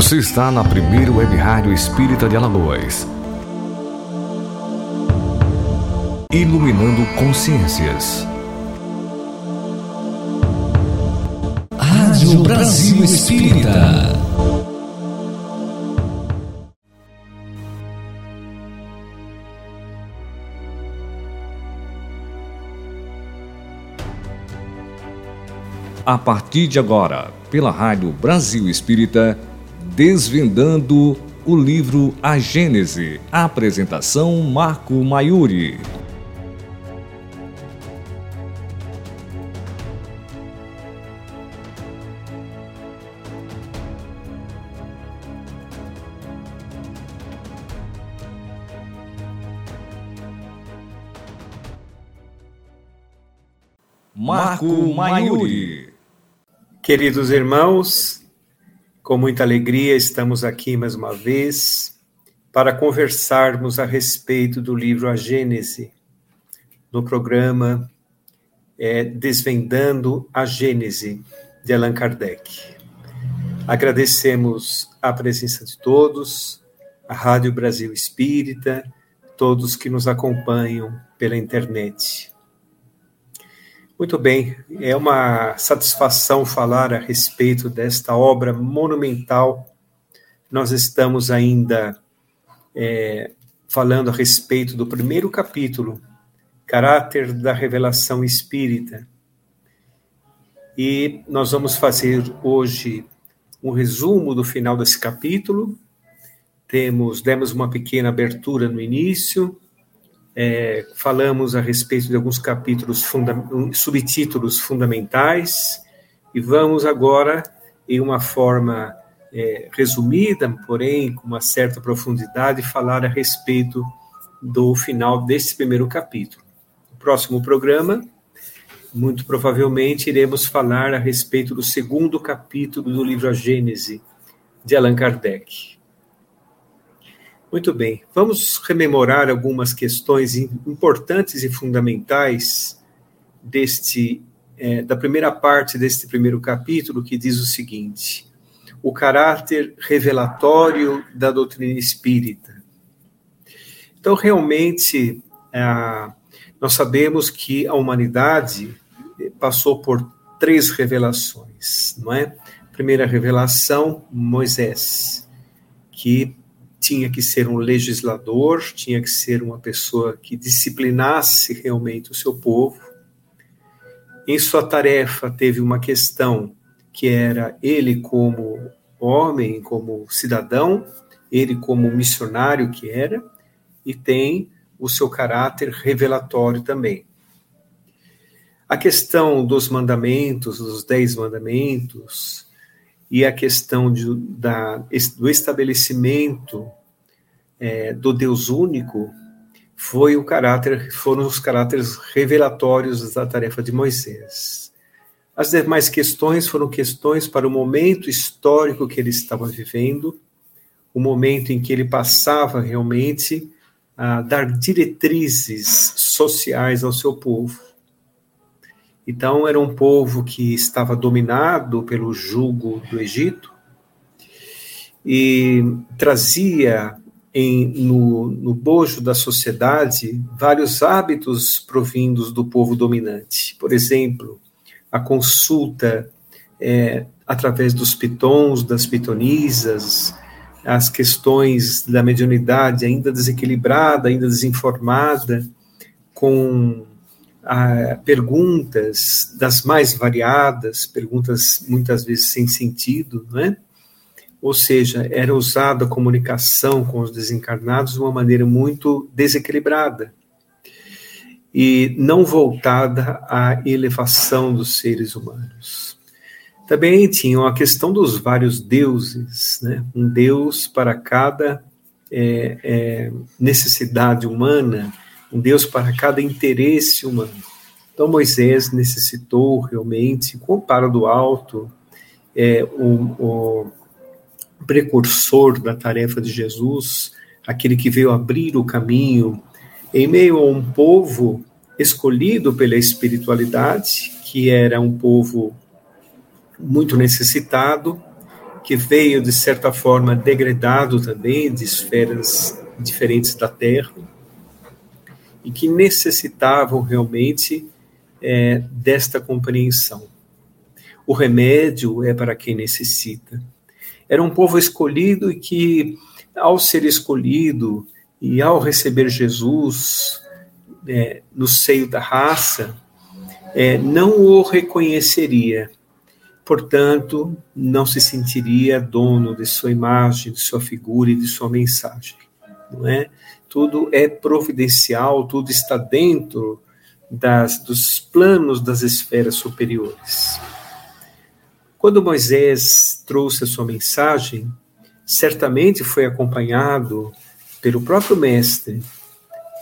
Você está na primeira web rádio espírita de Alagoas. Iluminando consciências. Rádio Brasil Espírita. A partir de agora, pela Rádio Brasil Espírita, Desvendando o livro A Gênese. Apresentação Marco Maiuri. Marco Maiuri. Queridos irmãos, com muita alegria, estamos aqui mais uma vez para conversarmos a respeito do livro A Gênese, no programa é, Desvendando a Gênese, de Allan Kardec. Agradecemos a presença de todos, a Rádio Brasil Espírita, todos que nos acompanham pela internet. Muito bem, é uma satisfação falar a respeito desta obra monumental. Nós estamos ainda é, falando a respeito do primeiro capítulo, Caráter da Revelação Espírita. E nós vamos fazer hoje um resumo do final desse capítulo. Temos, demos uma pequena abertura no início, é, falamos a respeito de alguns capítulos, funda subtítulos fundamentais, e vamos agora, em uma forma é, resumida, porém com uma certa profundidade, falar a respeito do final desse primeiro capítulo. No próximo programa, muito provavelmente, iremos falar a respeito do segundo capítulo do livro A Gênese, de Allan Kardec. Muito bem, vamos rememorar algumas questões importantes e fundamentais deste é, da primeira parte deste primeiro capítulo, que diz o seguinte: o caráter revelatório da doutrina espírita. Então, realmente, é, nós sabemos que a humanidade passou por três revelações, não é? Primeira revelação, Moisés, que tinha que ser um legislador, tinha que ser uma pessoa que disciplinasse realmente o seu povo. Em sua tarefa teve uma questão que era ele como homem, como cidadão, ele como missionário que era, e tem o seu caráter revelatório também. A questão dos mandamentos, dos dez mandamentos, e a questão de, da, do estabelecimento é, do Deus único foi o caráter, foram os caráteres revelatórios da tarefa de Moisés. As demais questões foram questões para o momento histórico que ele estava vivendo, o momento em que ele passava realmente a dar diretrizes sociais ao seu povo. Então, era um povo que estava dominado pelo jugo do Egito e trazia em, no, no bojo da sociedade vários hábitos provindos do povo dominante. Por exemplo, a consulta é, através dos pitons, das pitonisas, as questões da mediunidade ainda desequilibrada, ainda desinformada, com perguntas das mais variadas, perguntas muitas vezes sem sentido, não é? Ou seja, era usada a comunicação com os desencarnados de uma maneira muito desequilibrada e não voltada à elevação dos seres humanos. Também tinham a questão dos vários deuses, né? um deus para cada é, é, necessidade humana, um Deus para cada interesse humano. Então Moisés necessitou realmente, com o paro do alto, é, o, o, precursor da tarefa de Jesus, aquele que veio abrir o caminho em meio a um povo escolhido pela espiritualidade, que era um povo muito necessitado, que veio, de certa forma, degradado também de esferas diferentes da Terra, e que necessitavam realmente é, desta compreensão. O remédio é para quem necessita. Era um povo escolhido e que, ao ser escolhido e ao receber Jesus é, no seio da raça, é, não o reconheceria. Portanto, não se sentiria dono de sua imagem, de sua figura e de sua mensagem. Não é? Tudo é providencial, tudo está dentro das, dos planos das esferas superiores. Quando Moisés trouxe a sua mensagem, certamente foi acompanhado pelo próprio mestre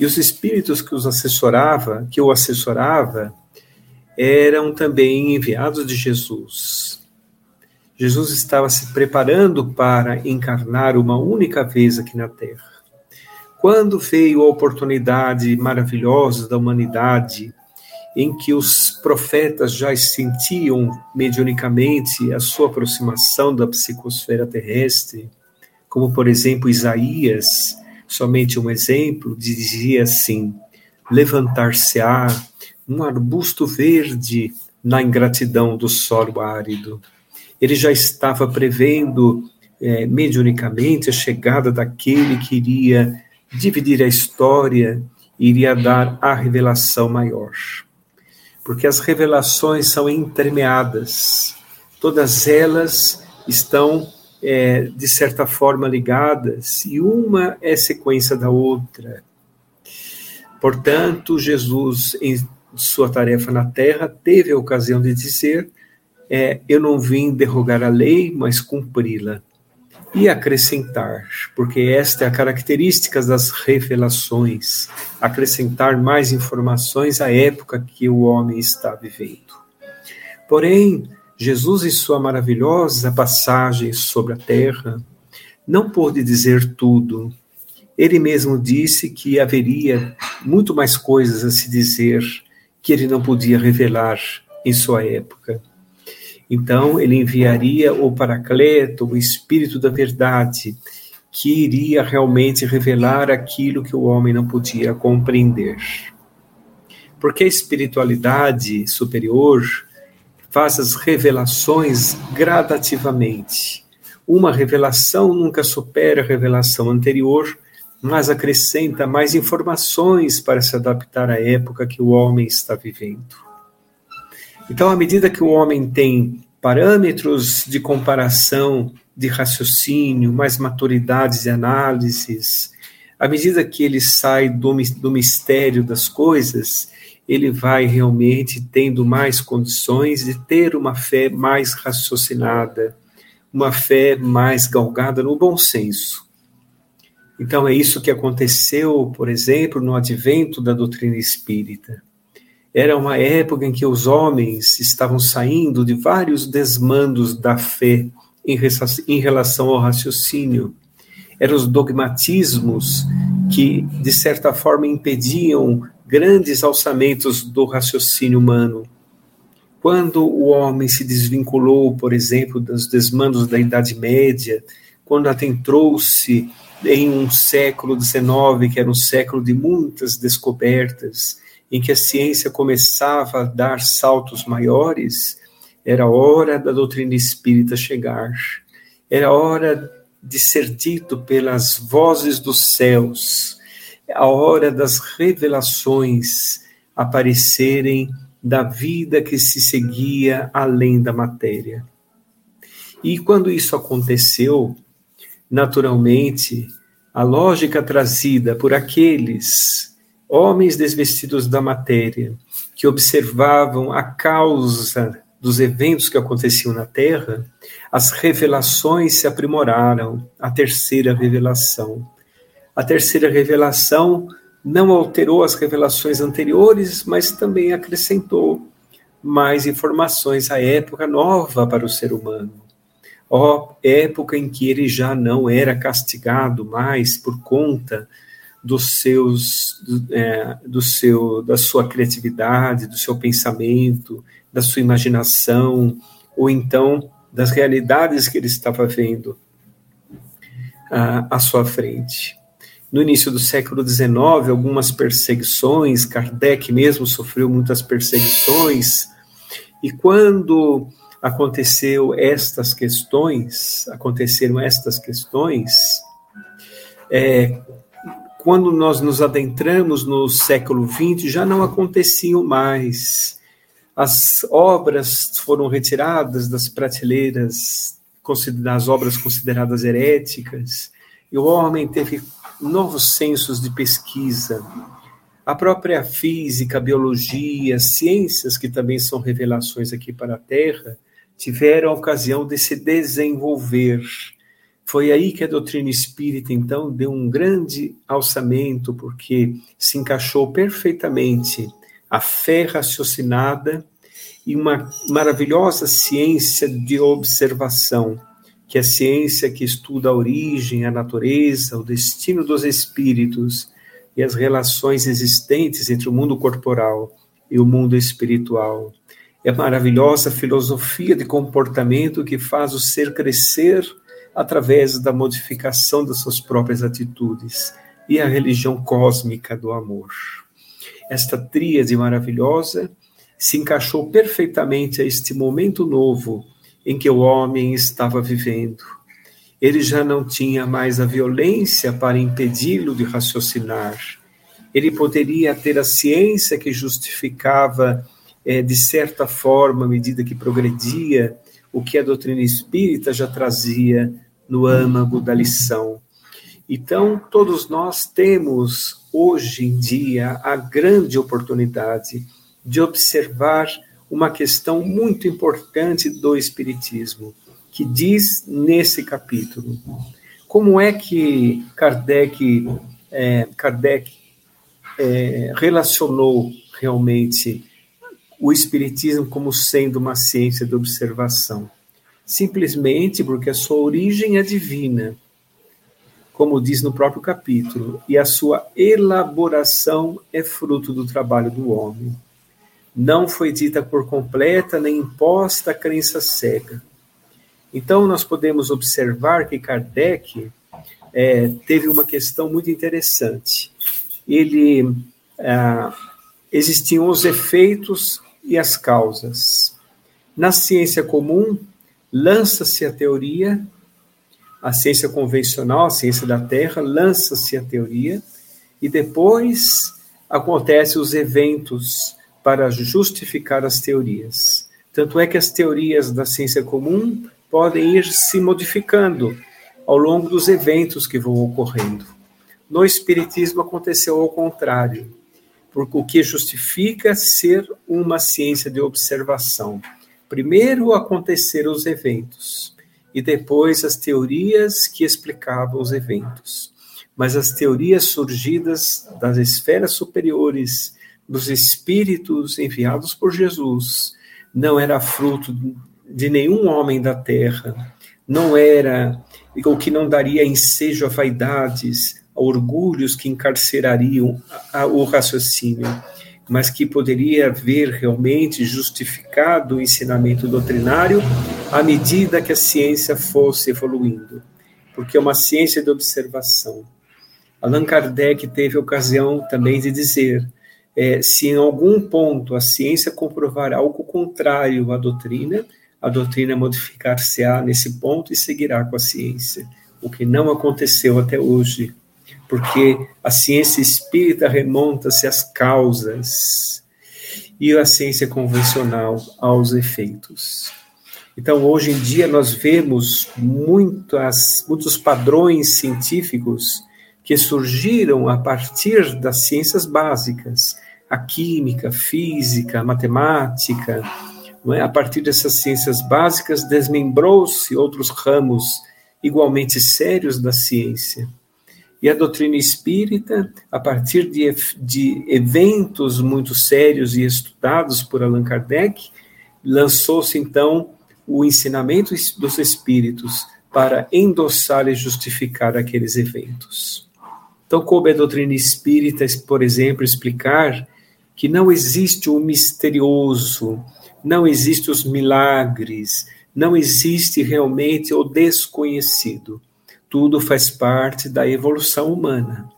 e os espíritos que os assessorava, que o assessorava, eram também enviados de Jesus. Jesus estava se preparando para encarnar uma única vez aqui na Terra. Quando veio a oportunidade maravilhosa da humanidade, em que os profetas já sentiam mediunicamente a sua aproximação da psicosfera terrestre, como por exemplo Isaías, somente um exemplo, dizia assim: levantar-se-á um arbusto verde na ingratidão do solo árido. Ele já estava prevendo é, mediunicamente a chegada daquele que iria dividir a história iria dar a revelação maior. Porque as revelações são entremeadas, todas elas estão, é, de certa forma, ligadas, e uma é sequência da outra. Portanto, Jesus, em sua tarefa na terra, teve a ocasião de dizer: é, Eu não vim derrogar a lei, mas cumpri-la e acrescentar, porque esta é a característica das revelações, acrescentar mais informações à época que o homem está vivendo. Porém, Jesus, em sua maravilhosa passagem sobre a terra, não pôde dizer tudo. Ele mesmo disse que haveria muito mais coisas a se dizer que ele não podia revelar em sua época. Então, ele enviaria o Paracleto, o Espírito da Verdade, que iria realmente revelar aquilo que o homem não podia compreender. Porque a espiritualidade superior faz as revelações gradativamente. Uma revelação nunca supera a revelação anterior, mas acrescenta mais informações para se adaptar à época que o homem está vivendo. Então, à medida que o homem tem parâmetros de comparação, de raciocínio, mais maturidades de análises, à medida que ele sai do, do mistério das coisas, ele vai realmente tendo mais condições de ter uma fé mais raciocinada, uma fé mais galgada no bom senso. Então, é isso que aconteceu, por exemplo, no advento da doutrina espírita. Era uma época em que os homens estavam saindo de vários desmandos da fé em relação ao raciocínio. Eram os dogmatismos que, de certa forma, impediam grandes alçamentos do raciocínio humano. Quando o homem se desvinculou, por exemplo, dos desmandos da Idade Média, quando adentrou-se em um século XIX, que era um século de muitas descobertas, em que a ciência começava a dar saltos maiores, era hora da doutrina espírita chegar. Era hora de ser dito pelas vozes dos céus, a hora das revelações aparecerem da vida que se seguia além da matéria. E quando isso aconteceu, naturalmente, a lógica trazida por aqueles homens desvestidos da matéria, que observavam a causa dos eventos que aconteciam na Terra, as revelações se aprimoraram. A terceira revelação. A terceira revelação não alterou as revelações anteriores, mas também acrescentou mais informações à época nova para o ser humano. Ó época em que ele já não era castigado mais por conta dos seus, é, do seu, da sua criatividade, do seu pensamento, da sua imaginação, ou então das realidades que ele estava vendo à, à sua frente. No início do século XIX, algumas perseguições, Kardec mesmo sofreu muitas perseguições, e quando aconteceu estas questões, aconteceram estas questões, é, quando nós nos adentramos no século XX, já não aconteciam mais. As obras foram retiradas das prateleiras, das obras consideradas heréticas, e o homem teve novos sensos de pesquisa. A própria física, biologia, ciências, que também são revelações aqui para a Terra, tiveram a ocasião de se desenvolver foi aí que a doutrina espírita, então, deu um grande alçamento, porque se encaixou perfeitamente a fé raciocinada e uma maravilhosa ciência de observação, que é a ciência que estuda a origem, a natureza, o destino dos espíritos e as relações existentes entre o mundo corporal e o mundo espiritual. É a maravilhosa filosofia de comportamento que faz o ser crescer através da modificação das suas próprias atitudes e a religião cósmica do amor. Esta tríade maravilhosa se encaixou perfeitamente a este momento novo em que o homem estava vivendo. Ele já não tinha mais a violência para impedi-lo de raciocinar. Ele poderia ter a ciência que justificava, é, de certa forma, à medida que progredia, o que a doutrina espírita já trazia no âmago da lição. Então, todos nós temos hoje em dia a grande oportunidade de observar uma questão muito importante do Espiritismo, que diz nesse capítulo. Como é que Kardec, é, Kardec é, relacionou realmente o Espiritismo como sendo uma ciência de observação? Simplesmente porque a sua origem é divina, como diz no próprio capítulo, e a sua elaboração é fruto do trabalho do homem. Não foi dita por completa nem imposta a crença cega. Então, nós podemos observar que Kardec é, teve uma questão muito interessante. Ele ah, existiam os efeitos e as causas. Na ciência comum, lança-se a teoria, a ciência convencional, a ciência da Terra, lança-se a teoria, e depois acontecem os eventos para justificar as teorias. Tanto é que as teorias da ciência comum podem ir se modificando ao longo dos eventos que vão ocorrendo. No Espiritismo aconteceu ao contrário, porque o que justifica ser uma ciência de observação. Primeiro aconteceram os eventos e depois as teorias que explicavam os eventos. Mas as teorias surgidas das esferas superiores, dos espíritos enviados por Jesus, não era fruto de nenhum homem da terra, não era o que não daria ensejo a vaidades, a orgulhos que encarcerariam o raciocínio mas que poderia ver realmente justificado o ensinamento doutrinário à medida que a ciência fosse evoluindo, porque é uma ciência de observação. Allan Kardec teve a ocasião também de dizer: é, se em algum ponto a ciência comprovar algo contrário à doutrina, a doutrina modificar-se-á nesse ponto e seguirá com a ciência, o que não aconteceu até hoje porque a ciência espírita remonta-se às causas e a ciência convencional aos efeitos. Então, hoje em dia, nós vemos muitas, muitos padrões científicos que surgiram a partir das ciências básicas, a química, a física, a matemática. É? A partir dessas ciências básicas, desmembrou-se outros ramos igualmente sérios da ciência. E a doutrina espírita, a partir de, de eventos muito sérios e estudados por Allan Kardec, lançou-se então o ensinamento dos espíritos para endossar e justificar aqueles eventos. Então, coube a doutrina espírita, por exemplo, explicar que não existe o misterioso, não existem os milagres, não existe realmente o desconhecido. Tudo faz parte da evolução humana.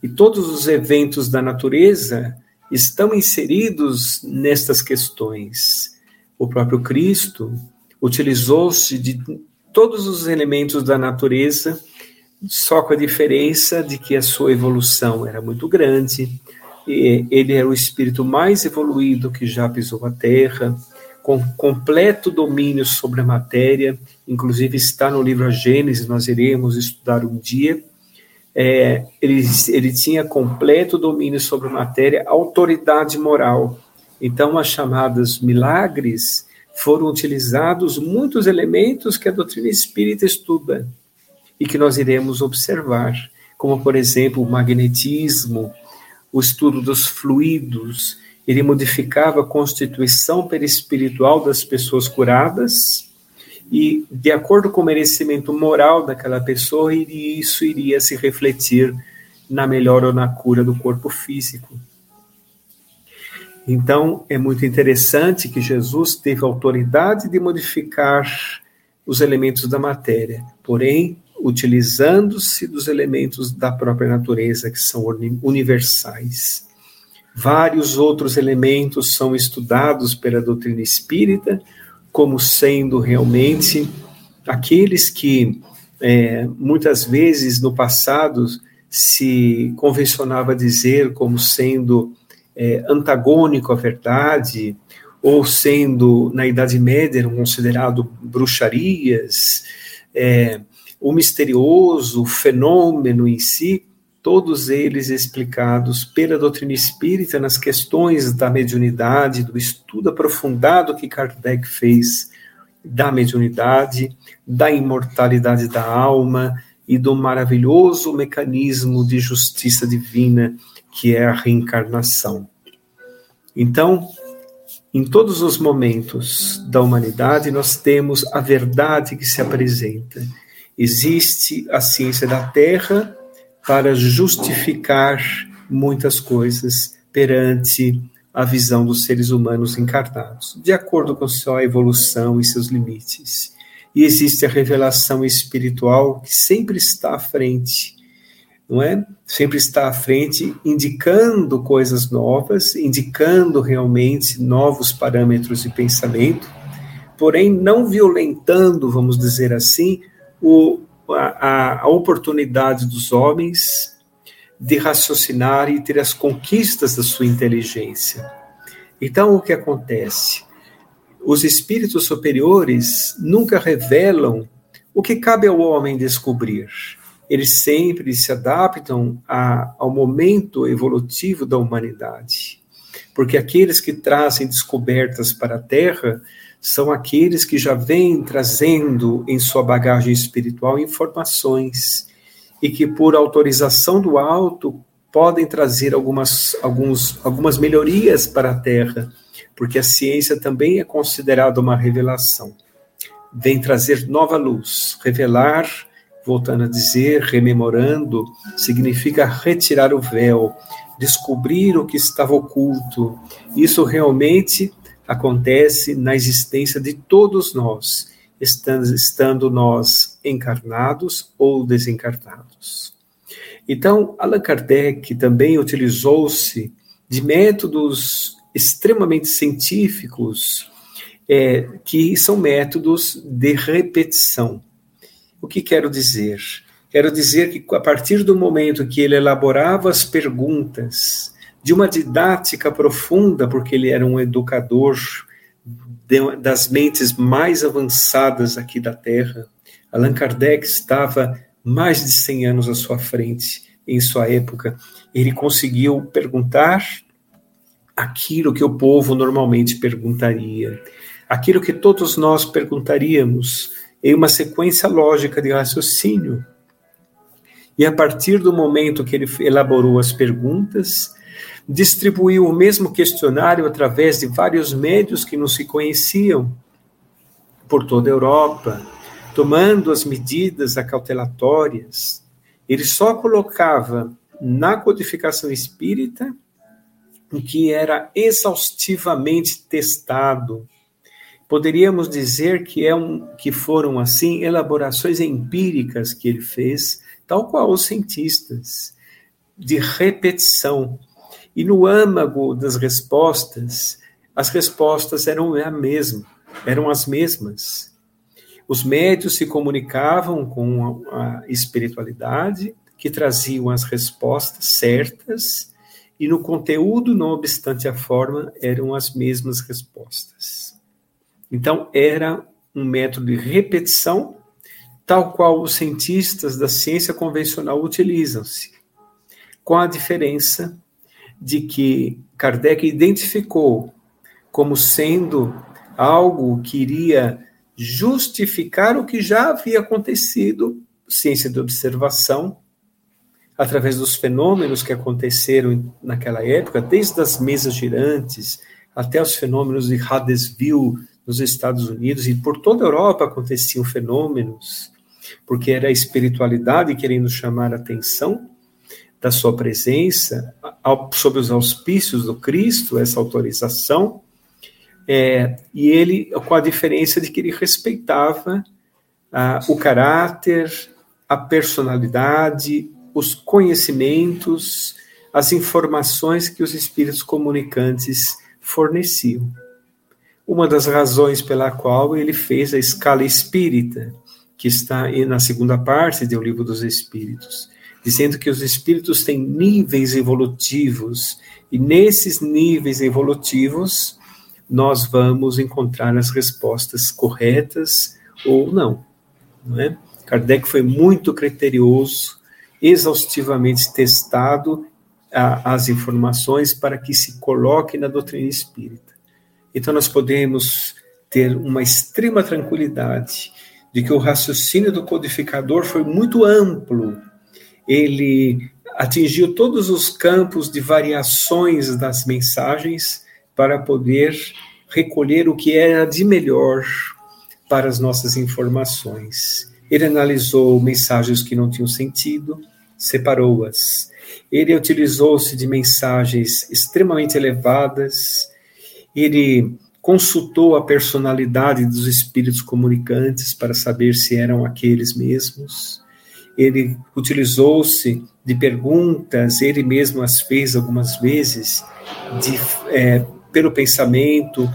E todos os eventos da natureza estão inseridos nestas questões. O próprio Cristo utilizou-se de todos os elementos da natureza, só com a diferença de que a sua evolução era muito grande, ele era o espírito mais evoluído que já pisou a Terra, com completo domínio sobre a matéria, inclusive está no livro A Gênesis, nós iremos estudar um dia. É, ele, ele tinha completo domínio sobre a matéria, autoridade moral. Então, as chamadas milagres foram utilizados muitos elementos que a doutrina espírita estuda e que nós iremos observar, como, por exemplo, o magnetismo, o estudo dos fluidos, ele modificava a constituição perispiritual das pessoas curadas e, de acordo com o merecimento moral daquela pessoa, isso iria se refletir na melhora ou na cura do corpo físico. Então, é muito interessante que Jesus teve autoridade de modificar os elementos da matéria, porém, utilizando-se dos elementos da própria natureza, que são universais. Vários outros elementos são estudados pela doutrina espírita como sendo realmente aqueles que é, muitas vezes no passado se convencionava dizer como sendo é, antagônico à verdade, ou sendo na Idade Média considerado bruxarias, é, o misterioso, o fenômeno em si, todos eles explicados pela doutrina espírita nas questões da mediunidade, do estudo aprofundado que Kardec fez da mediunidade, da imortalidade da alma e do maravilhoso mecanismo de justiça divina que é a reencarnação. Então, em todos os momentos da humanidade, nós temos a verdade que se apresenta Existe a ciência da Terra para justificar muitas coisas perante a visão dos seres humanos encarnados, de acordo com sua evolução e seus limites. E existe a revelação espiritual que sempre está à frente, não é? Sempre está à frente, indicando coisas novas, indicando realmente novos parâmetros de pensamento, porém não violentando, vamos dizer assim, o, a, a oportunidade dos homens de raciocinar e ter as conquistas da sua inteligência. Então, o que acontece? Os espíritos superiores nunca revelam o que cabe ao homem descobrir. Eles sempre se adaptam a, ao momento evolutivo da humanidade. Porque aqueles que trazem descobertas para a Terra são aqueles que já vêm trazendo em sua bagagem espiritual informações e que, por autorização do alto, podem trazer algumas, alguns, algumas melhorias para a Terra, porque a ciência também é considerada uma revelação. Vem trazer nova luz, revelar, voltando a dizer, rememorando, significa retirar o véu, descobrir o que estava oculto. Isso realmente acontece na existência de todos nós, estando, nós encarnados ou desencarnados. Então, Allan Kardec também utilizou-se de métodos extremamente científicos, é, que são métodos de repetição. O que quero dizer? Quero dizer que a partir do momento que ele elaborava as perguntas de uma didática profunda, porque ele era um educador de, das mentes mais avançadas aqui da Terra. Allan Kardec estava mais de 100 anos à sua frente em sua época. Ele conseguiu perguntar aquilo que o povo normalmente perguntaria, aquilo que todos nós perguntaríamos em uma sequência lógica de raciocínio. E a partir do momento que ele elaborou as perguntas, distribuiu o mesmo questionário através de vários médios que não se conheciam por toda a Europa, tomando as medidas acautelatórias. Ele só colocava na codificação espírita o que era exaustivamente testado. Poderíamos dizer que, é um, que foram, assim, elaborações empíricas que ele fez, tal qual os cientistas, de repetição. E no âmago das respostas, as respostas eram a mesma, eram as mesmas. Os médios se comunicavam com a espiritualidade, que traziam as respostas certas, e no conteúdo, não obstante a forma, eram as mesmas respostas. Então, era um método de repetição, tal qual os cientistas da ciência convencional utilizam-se, com a diferença de que Kardec identificou como sendo algo que iria justificar o que já havia acontecido, ciência de observação, através dos fenômenos que aconteceram naquela época, desde as mesas girantes até os fenômenos de Hadesville nos Estados Unidos e por toda a Europa aconteciam fenômenos, porque era a espiritualidade querendo chamar a atenção da sua presença sob os auspícios do Cristo, essa autorização, é, e ele, com a diferença de que ele respeitava ah, o caráter, a personalidade, os conhecimentos, as informações que os espíritos comunicantes forneciam. Uma das razões pela qual ele fez a escala espírita, que está na segunda parte do Livro dos Espíritos, dizendo que os espíritos têm níveis evolutivos e nesses níveis evolutivos nós vamos encontrar as respostas corretas ou não. não é? Kardec foi muito criterioso exaustivamente testado a, as informações para que se coloque na doutrina espírita. Então, nós podemos ter uma extrema tranquilidade de que o raciocínio do codificador foi muito amplo. Ele atingiu todos os campos de variações das mensagens para poder recolher o que era de melhor para as nossas informações. Ele analisou mensagens que não tinham sentido, separou-as. Ele utilizou-se de mensagens extremamente elevadas, ele consultou a personalidade dos espíritos comunicantes para saber se eram aqueles mesmos. Ele utilizou-se de perguntas, ele mesmo as fez algumas vezes, de, é, pelo pensamento,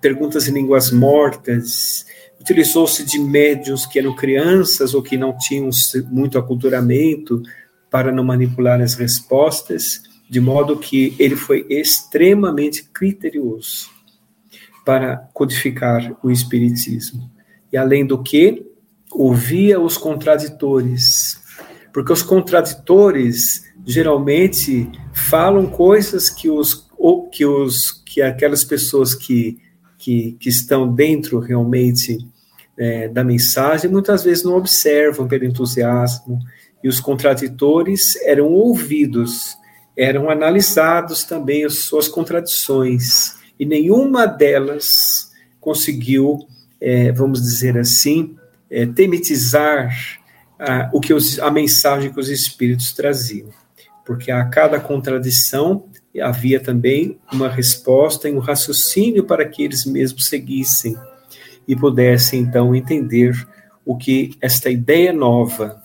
perguntas em línguas mortas, utilizou-se de médios que eram crianças ou que não tinham muito aculturamento para não manipular as respostas, de modo que ele foi extremamente criterioso para codificar o espiritismo. E além do que, ouvia os contraditores, porque os contraditores geralmente falam coisas que os que os que aquelas pessoas que que, que estão dentro realmente é, da mensagem, muitas vezes não observam pelo entusiasmo, e os contraditores eram ouvidos, eram analisados também as suas contradições, e nenhuma delas conseguiu, é, vamos dizer assim, é, tematizar a, o que os, a mensagem que os espíritos traziam, porque a cada contradição havia também uma resposta e um raciocínio para que eles mesmos seguissem e pudessem então entender o que esta ideia nova.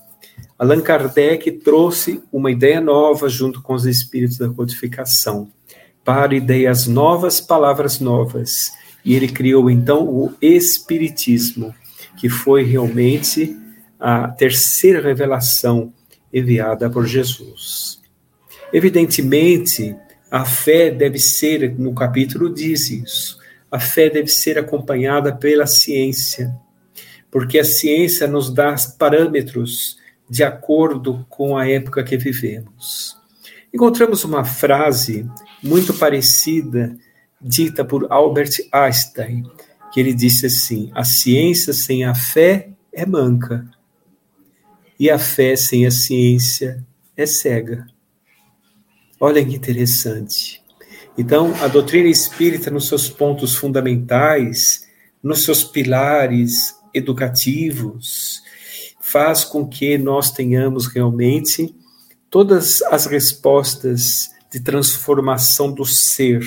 Allan Kardec trouxe uma ideia nova junto com os espíritos da codificação, para ideias novas, palavras novas. E ele criou então o Espiritismo, que foi realmente a terceira revelação enviada por Jesus. Evidentemente, a fé deve ser, no capítulo diz isso, a fé deve ser acompanhada pela ciência, porque a ciência nos dá parâmetros de acordo com a época que vivemos. Encontramos uma frase muito parecida, dita por Albert Einstein, que ele disse assim: a ciência sem a fé é manca, e a fé sem a ciência é cega. Olha que interessante. Então, a doutrina espírita, nos seus pontos fundamentais, nos seus pilares educativos, faz com que nós tenhamos realmente todas as respostas de transformação do ser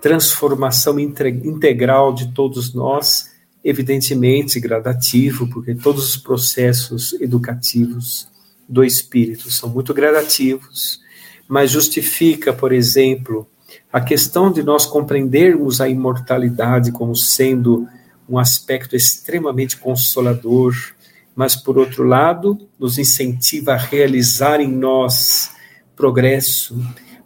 transformação integral de todos nós, evidentemente gradativo, porque todos os processos educativos do espírito são muito gradativos, mas justifica, por exemplo, a questão de nós compreendermos a imortalidade como sendo um aspecto extremamente consolador, mas por outro lado, nos incentiva a realizar em nós progresso,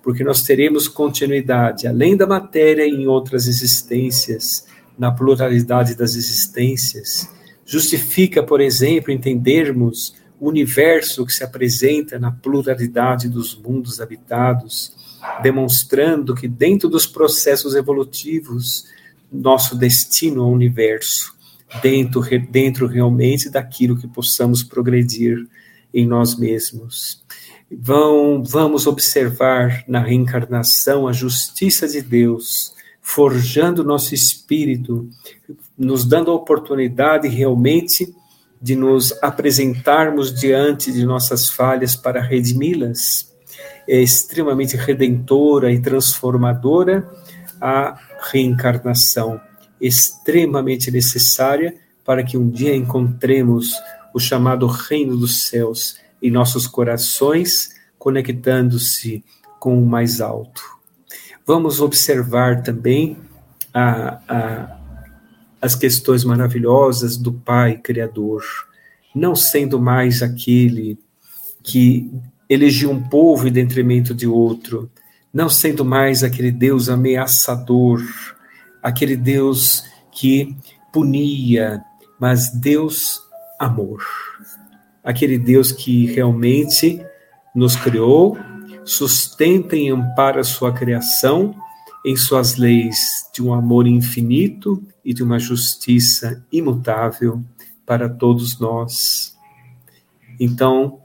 porque nós teremos continuidade além da matéria em outras existências, na pluralidade das existências. Justifica, por exemplo, entendermos o universo que se apresenta na pluralidade dos mundos habitados, demonstrando que dentro dos processos evolutivos, nosso destino é o universo, dentro, dentro realmente daquilo que possamos progredir em nós mesmos. Vão, vamos observar na reencarnação a justiça de Deus, forjando nosso espírito, nos dando a oportunidade realmente de nos apresentarmos diante de nossas falhas para redimi-las. É extremamente redentora e transformadora a reencarnação, extremamente necessária para que um dia encontremos o chamado reino dos céus em nossos corações, conectando-se com o mais alto. Vamos observar também a, a as questões maravilhosas do Pai Criador, não sendo mais aquele que elegia um povo em detrimento de outro, não sendo mais aquele Deus ameaçador, aquele Deus que punia, mas Deus amor. Aquele Deus que realmente nos criou, sustenta e ampara a sua criação em suas leis de um amor infinito e de uma justiça imutável para todos nós. Então,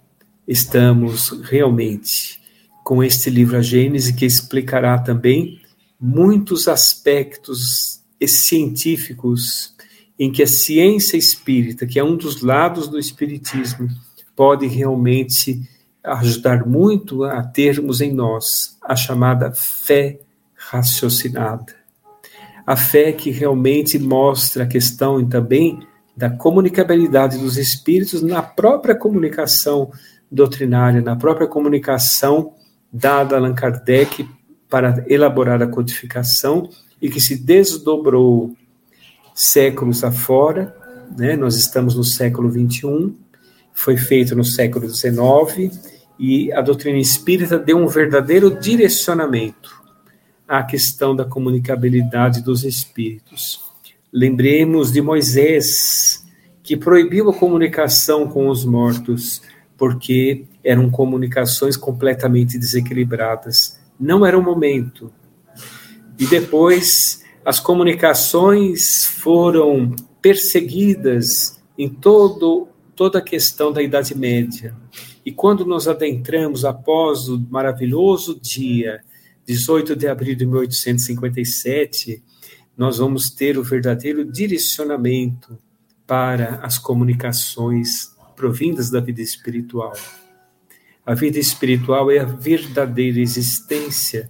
estamos realmente com este livro A Gênese que explicará também muitos aspectos científicos em que a ciência espírita, que é um dos lados do espiritismo, pode realmente ajudar muito a termos em nós a chamada fé raciocinada. A fé que realmente mostra a questão também da comunicabilidade dos espíritos na própria comunicação doutrinária, na própria comunicação dada a Allan Kardec para elaborar a codificação e que se desdobrou séculos afora, né? nós estamos no século XXI, foi feito no século XIX, e a doutrina espírita deu um verdadeiro direcionamento a questão da comunicabilidade dos espíritos. Lembremos de Moisés, que proibiu a comunicação com os mortos, porque eram comunicações completamente desequilibradas. Não era o momento. E depois, as comunicações foram perseguidas em todo, toda a questão da Idade Média. E quando nos adentramos após o maravilhoso dia 18 de abril de 1857, nós vamos ter o verdadeiro direcionamento para as comunicações provindas da vida espiritual. A vida espiritual é a verdadeira existência,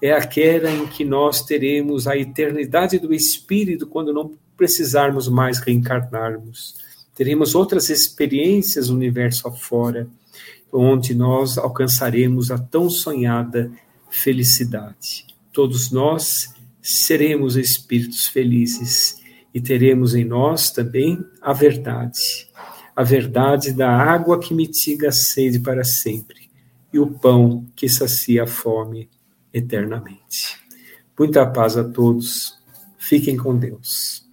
é aquela em que nós teremos a eternidade do espírito quando não precisarmos mais reencarnarmos. Teremos outras experiências universo afora, onde nós alcançaremos a tão sonhada felicidade. Todos nós seremos espíritos felizes e teremos em nós também a verdade, a verdade da água que mitiga a sede para sempre e o pão que sacia a fome eternamente. Muita paz a todos. Fiquem com Deus.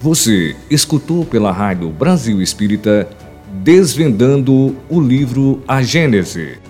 Você escutou pela Rádio Brasil Espírita Desvendando o livro A Gênese